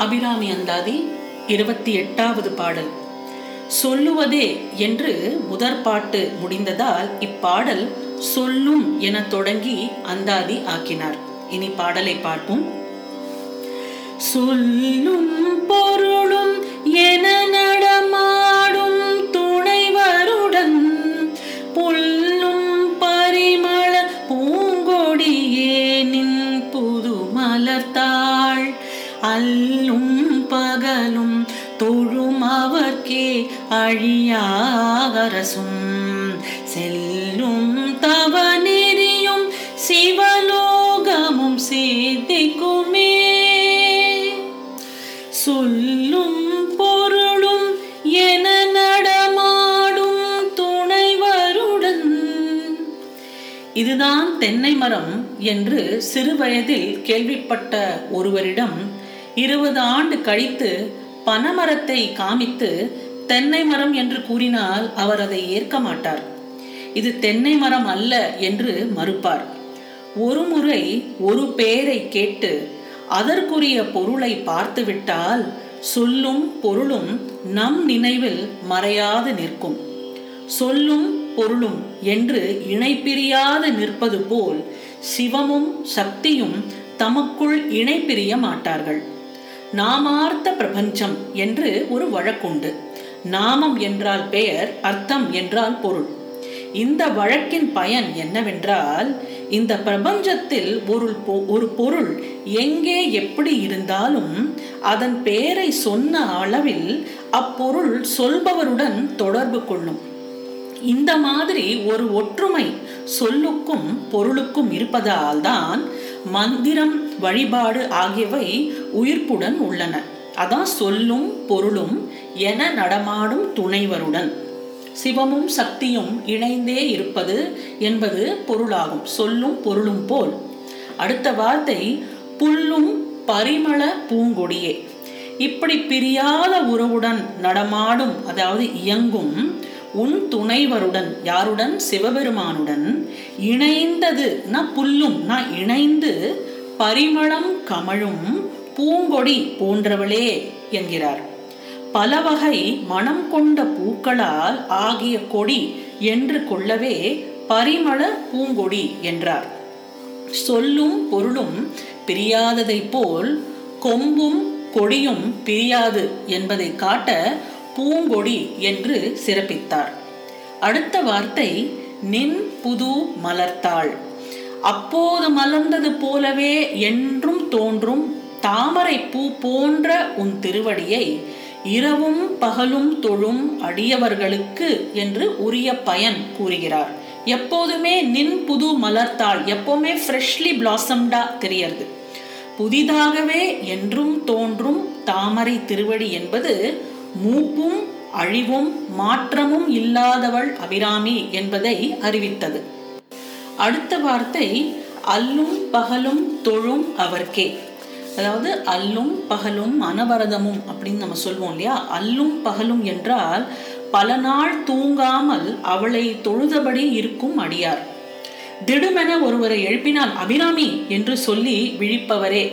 அபிராமி அந்தாதி இருபத்தி எட்டாவது பாடல். சொல்லுவதே என்று முதற் பாட்டு முடிந்ததால் இப்பாடல் சொல்லும் என தொடங்கி அந்தாதி ஆக்கினார். இனி பாடலை பார்ப்போம். சொல்லும் பகலும் தொழும் அவர்க்கே அழியாகரசும் செல்லும் தவ நெறியும் சிவலோகமும் சேதிக்குமே சொல்லும் பொருளும் என நடமாடும் துணைவருடன். இதுதான் தென்னை மரம் என்று சிறுவயதில் கேள்விப்பட்ட ஒருவரிடம் இருபது ஆண்டு கழித்து பனமரத்தை காமித்து தென்னை மரம் என்று கூறினால் அவர் அதை ஏற்க மாட்டார். இது தென்னை மரம் அல்ல என்று மறுப்பார். ஒரு முறை ஒரு பெயரை கேட்டு அதற்குரிய பொருளை பார்த்துவிட்டால் சொல்லும் பொருளும் நம் நினைவில் மறையாது நிற்கும். சொல்லும் பொருளும் என்று இணைப்பிரியாது நிற்பது போல் சிவமும் சக்தியும் தமக்குள் இணைப்பிரிய மாட்டார்கள். நாமார்த்த பிரபஞ்சம் என்று ஒரு வழக்குண்டு. நாமம் என்றால் பெயர் அர்த்தம் என்றால் பொருள். இந்த வழக்கின் பயன் என்னவென்றால் இந்த பிரபஞ்சத்தில் ஒரு ஒரு பொருள் எங்கே எப்படி இருந்தாலும் அதன் பெயரை சொன்ன அளவில் அப்பொருள் சொல்பவருடன் தொடர்பு கொள்ளும். இந்த மாதிரி ஒரு ஒற்றுமை சொல்லுக்கும் பொருளுக்கும் இருப்பதால் தான் மந்திரம் வழிபாடு ஆகியவை உயிர்ப்புடன் உள்ளன. அதான் சொல்லும் பொருளும் என நடமாடும் துணைவருடன். சிவமும் சக்தியும் இணைந்தே இருப்பது என்பது பொருளாகும். சொல்லும் பொருளும் போல். அடுத்த வார்த்தை புல்லும் பரிமள பூங்கொடியே. இப்படி பிரியாத உறவுடன் நடமாடும் அதாவது இயங்கும் உன் துணைவருடன் யாருடன்? சிவபெருமானுடன். இணைந்தது நான் புல்லும். நான் இணைந்து பரிமளம் கமழும் பூங்கொடி போன்றவளே என்கிறார். பலவகை மனம் கொண்ட பூக்களால் ஆகிய கொடி என்று கொள்ளவே பரிமள பூங்கொடி என்றார். சொல்லும் பொருளும் பிரியாததை போல் கொம்பும் கொடியும் பிரியாது என்பதை காட்ட பூங்கொடி என்று சிறப்பித்தார். அடுத்த வார்த்தை நின் புது மலர்த்தாள். அப்போது மலர்ந்தது போலவே என்றும் தோன்றும் தாமரை பூ போன்ற உன் திருவடியை இரவும் பகலும் தொழும் அடியவர்களுக்கு என்று உரிய பயன் கூறுகிறார். எப்போதுமே நின் புது மலர்த்தாள் எப்போவுமே ஃப்ரெஷ்லி பிளாசம்டா தெரியறது. புதிதாகவே என்றும் தோன்றும் தாமரை திருவடி என்பது மூப்பும் அழிவும் மாற்றமும் இல்லாதவள் அபிராமி என்பதை அறிவித்தது. அடுத்த வார்த்தை அல்லும் பகலும் தொழும் அவர்க்கே. அதாவது அல்லும் பகலும் அனவரதமும் அப்படின்னு நம்ம சொல்வோம் இல்லையா? அல்லும் பகலும் என்றால் பல நாள் தூங்காமல் அவளை தொழுதபடி இருக்கும் அடியார். திடுமென ஒருவரை எழுப்பினால் அபிராமி என்று சொல்லி விழிப்பவரே.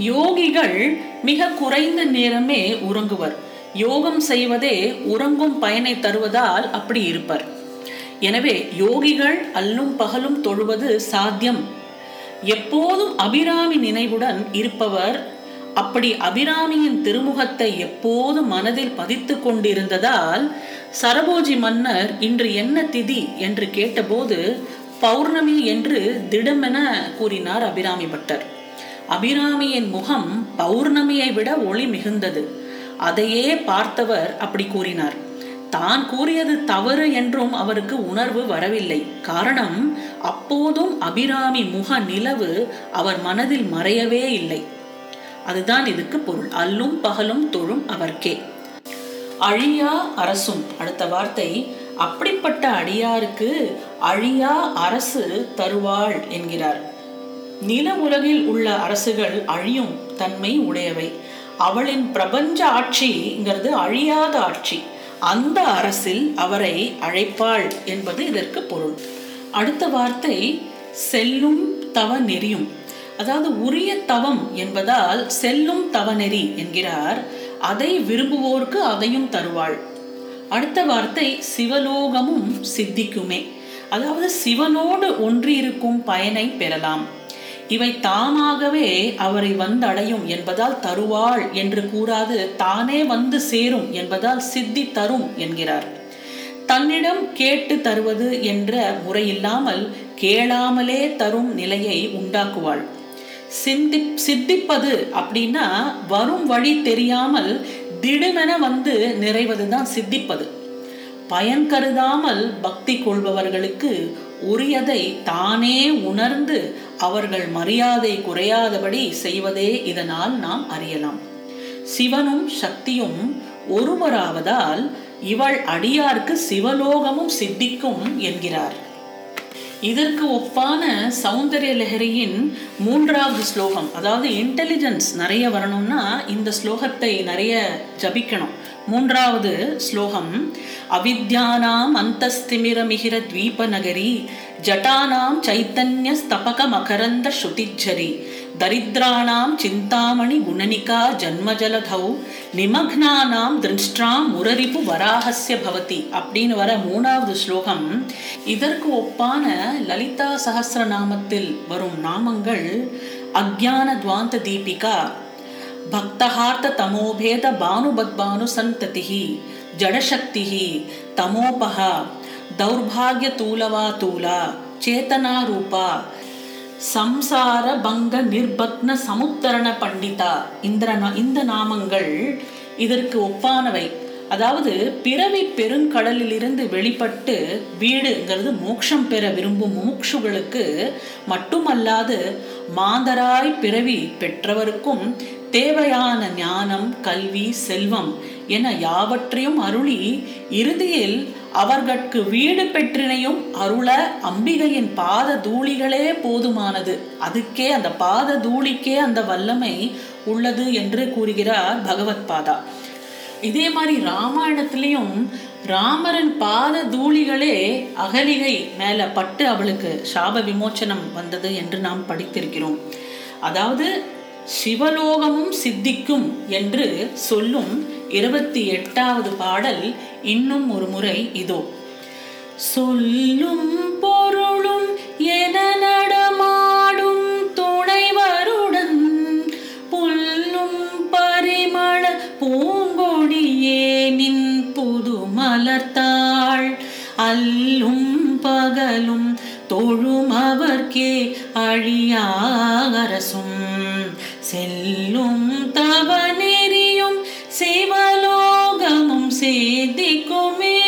யோகிகள் மிக குறைந்த நேரமே உறங்குவர். யோகம் செய்வதே உறங்கும் பயனை தருவதால் அப்படி இருப்பர். எனவே யோகிகள் அல்லும் பகலும் தொழுவது சாத்தியம். எப்போதும் அபிராமி நினைவுடன் இருப்பவர் அப்படி அபிராமியின் திருமுகத்தை எப்போதும் மனதில் பதித்து கொண்டிருந்ததால் சரபோஜி மன்னர் இன்று என்ன திதி என்று கேட்டபோது பௌர்ணமி என்று திடமென கூறினார் அபிராமி பட்டர். அபிராமியின் முகம் பௌர்ணமியை விட ஒளி மிகுந்தது. அதையே பார்த்தவர் அப்படி கூறினார். தான் கூறியது தவறு என்றும் அவருக்கு உணர்வு வரவில்லை. காரணம் அப்போதும் அபிராமி முக நிலவு அவர் மனதில் மறையவே இல்லை. அதுதான் இதுக்கு பொருள். அல்லும் பகலும் தொழும் அவர்க்கே. அழியா அரசும் அடுத்த வார்த்தை அப்படிப்பட்ட அடியாருக்கு அழியா அரசு தருவாள் என்கிறார். நில உலகில் உள்ள அரசுகள் அழியும் தன்மை உடையவை. அவளின் பிரபஞ்ச ஆட்சிங்கிறது அழியாத ஆட்சி. அந்த அரசில் அவரை அழைப்பாள் என்பது இதற்கு பொருள். அடுத்த வார்த்தை செல்லும் தவ நெறியும் அதாவது உரிய தவம் என்பதால் செல்லும் தவநெறி என்கிறார். அதை விரும்புவோர்க்கு அதையும் தருவாள். அடுத்த வார்த்தை சிவலோகமும் சித்திக்குமே. அதாவது சிவனோடு ஒன்றியிருக்கும் பயனை பெறலாம். இவை தாமாகவே அவரை வந்தடையும் என்பதால் தருவாள் என்று கூறாது தானே வந்து சேரும் என்பதால் சித்தி தரும் என்கிறார். தன்னிடம் கேட்டு தருவது என்ற முறையில்லாமல் கேளாமலே தரும் நிலையை உண்டாக்குவாள். சிந்தி சித்திப்பது அப்படின்னா வரும் வழி தெரியாமல் திடுமென வந்து நிறைவதுதான் சித்திப்பது. பயன் கருதாமல் பக்தி கொள்பவர்களுக்கு உரியதை தானே உணர்ந்து அவர்கள் மரியாதை குறையாதபடி செய்வதே இதனால் நாம் அறியலாம். சிவனும் சக்தியும் ஒருவராவதால் இவள் அடியார்க்கு சிவலோகமும் சித்திக்கும் என்கிறார். இதற்கு ஒப்பான சௌந்தரிய லஹரியின் மூன்றாவது ஸ்லோகம் அதாவது இன்டெலிஜென்ஸ் நிறைய வரணும்னா இந்த ஸ்லோகத்தை நிறைய ஜபிக்கணும். மூன்றாவது ஸ்லோகம். அவித்யானாம் அந்தஸ்திமிர மிகிர த்வீப நகரி ஜட்டானாம் சைத்தன்ய ஸ்தபக மகரந்த ஸ்ருதிச்சரி தரித்ராணாம் சிந்தாமணி குணனிகா ஜன்மஜலதௌ நிமக்னானாம் திருஷ்டாம் முரரிப்பு வராகசிய பவதி அப்படின்னு வர மூணாவது ஸ்லோகம். இதற்கு ஒப்பான லலிதா சகசிரநாமத்தில் வரும் நாமங்கள் அக்ஞான துவாந்த தீபிகா. பக்தஹார்த்த தமோபேத பானுபத்பானு சந்ததி ஜடசக்தி தமோபஹா தௌர்பாகிய தூலவா தூலா சேதனா ரூபா சம்சார பங்க நிர்பக்ன சமுத்தரண பண்டிதா இந்த இந்த நாமங்கள் இதற்கு ஒப்பானவை. அதாவது பிறவி பெருங்கடலிலிருந்து வெளிப்பட்டு வீடுங்கிறது மோட்சம் பெற விரும்பும் மூக்ஷுகளுக்கு மட்டுமல்லாது மாந்தராய் பிறவி பெற்றவருக்கும் தேவையான ஞானம் கல்வி செல்வம் என யாவற்றையும் அருளி இறுதியில் அவர்கட்கு வீடு பெற்றினையும் அருள அம்பிகையின் பாத தூளிகளே போதுமானது. அதுக்கே அந்த பாத தூளிக்கே அந்த வல்லமை உள்ளது என்று கூறுகிறார் பகவத் பாதா. இதே மாதிரி ராமாயணத்திலையும் ராமரன் பாத தூளிகளே அகலிகை மேலே பட்டு அவளுக்கு சாப விமோச்சனம் வந்தது என்று நாம் படித்திருக்கிறோம். அதாவது சிவலோகமும் சித்திக்கும் என்று சொல்லும் இருபத்தி எட்டாவது பாடல் இன்னும் ஒரு முறை இதோ. சொல்லும் பொருளும் என நடமாடும் துணைவருடன் புல்லும் பரிமள பூ மலர்த்தாள் அல்லும் பகலும் தொழும் அவர்க்கே அழியாகரசும். செல்லும் தவ நெறியும் சிவலோகமும் சேதிக்குமே.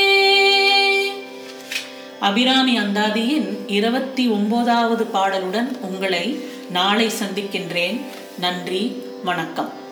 அபிராமி அந்தாதியின் இருபத்தி ஒன்பதாவது பாடலுடன் உங்களை நாளை சந்திக்கின்றேன். நன்றி வணக்கம்.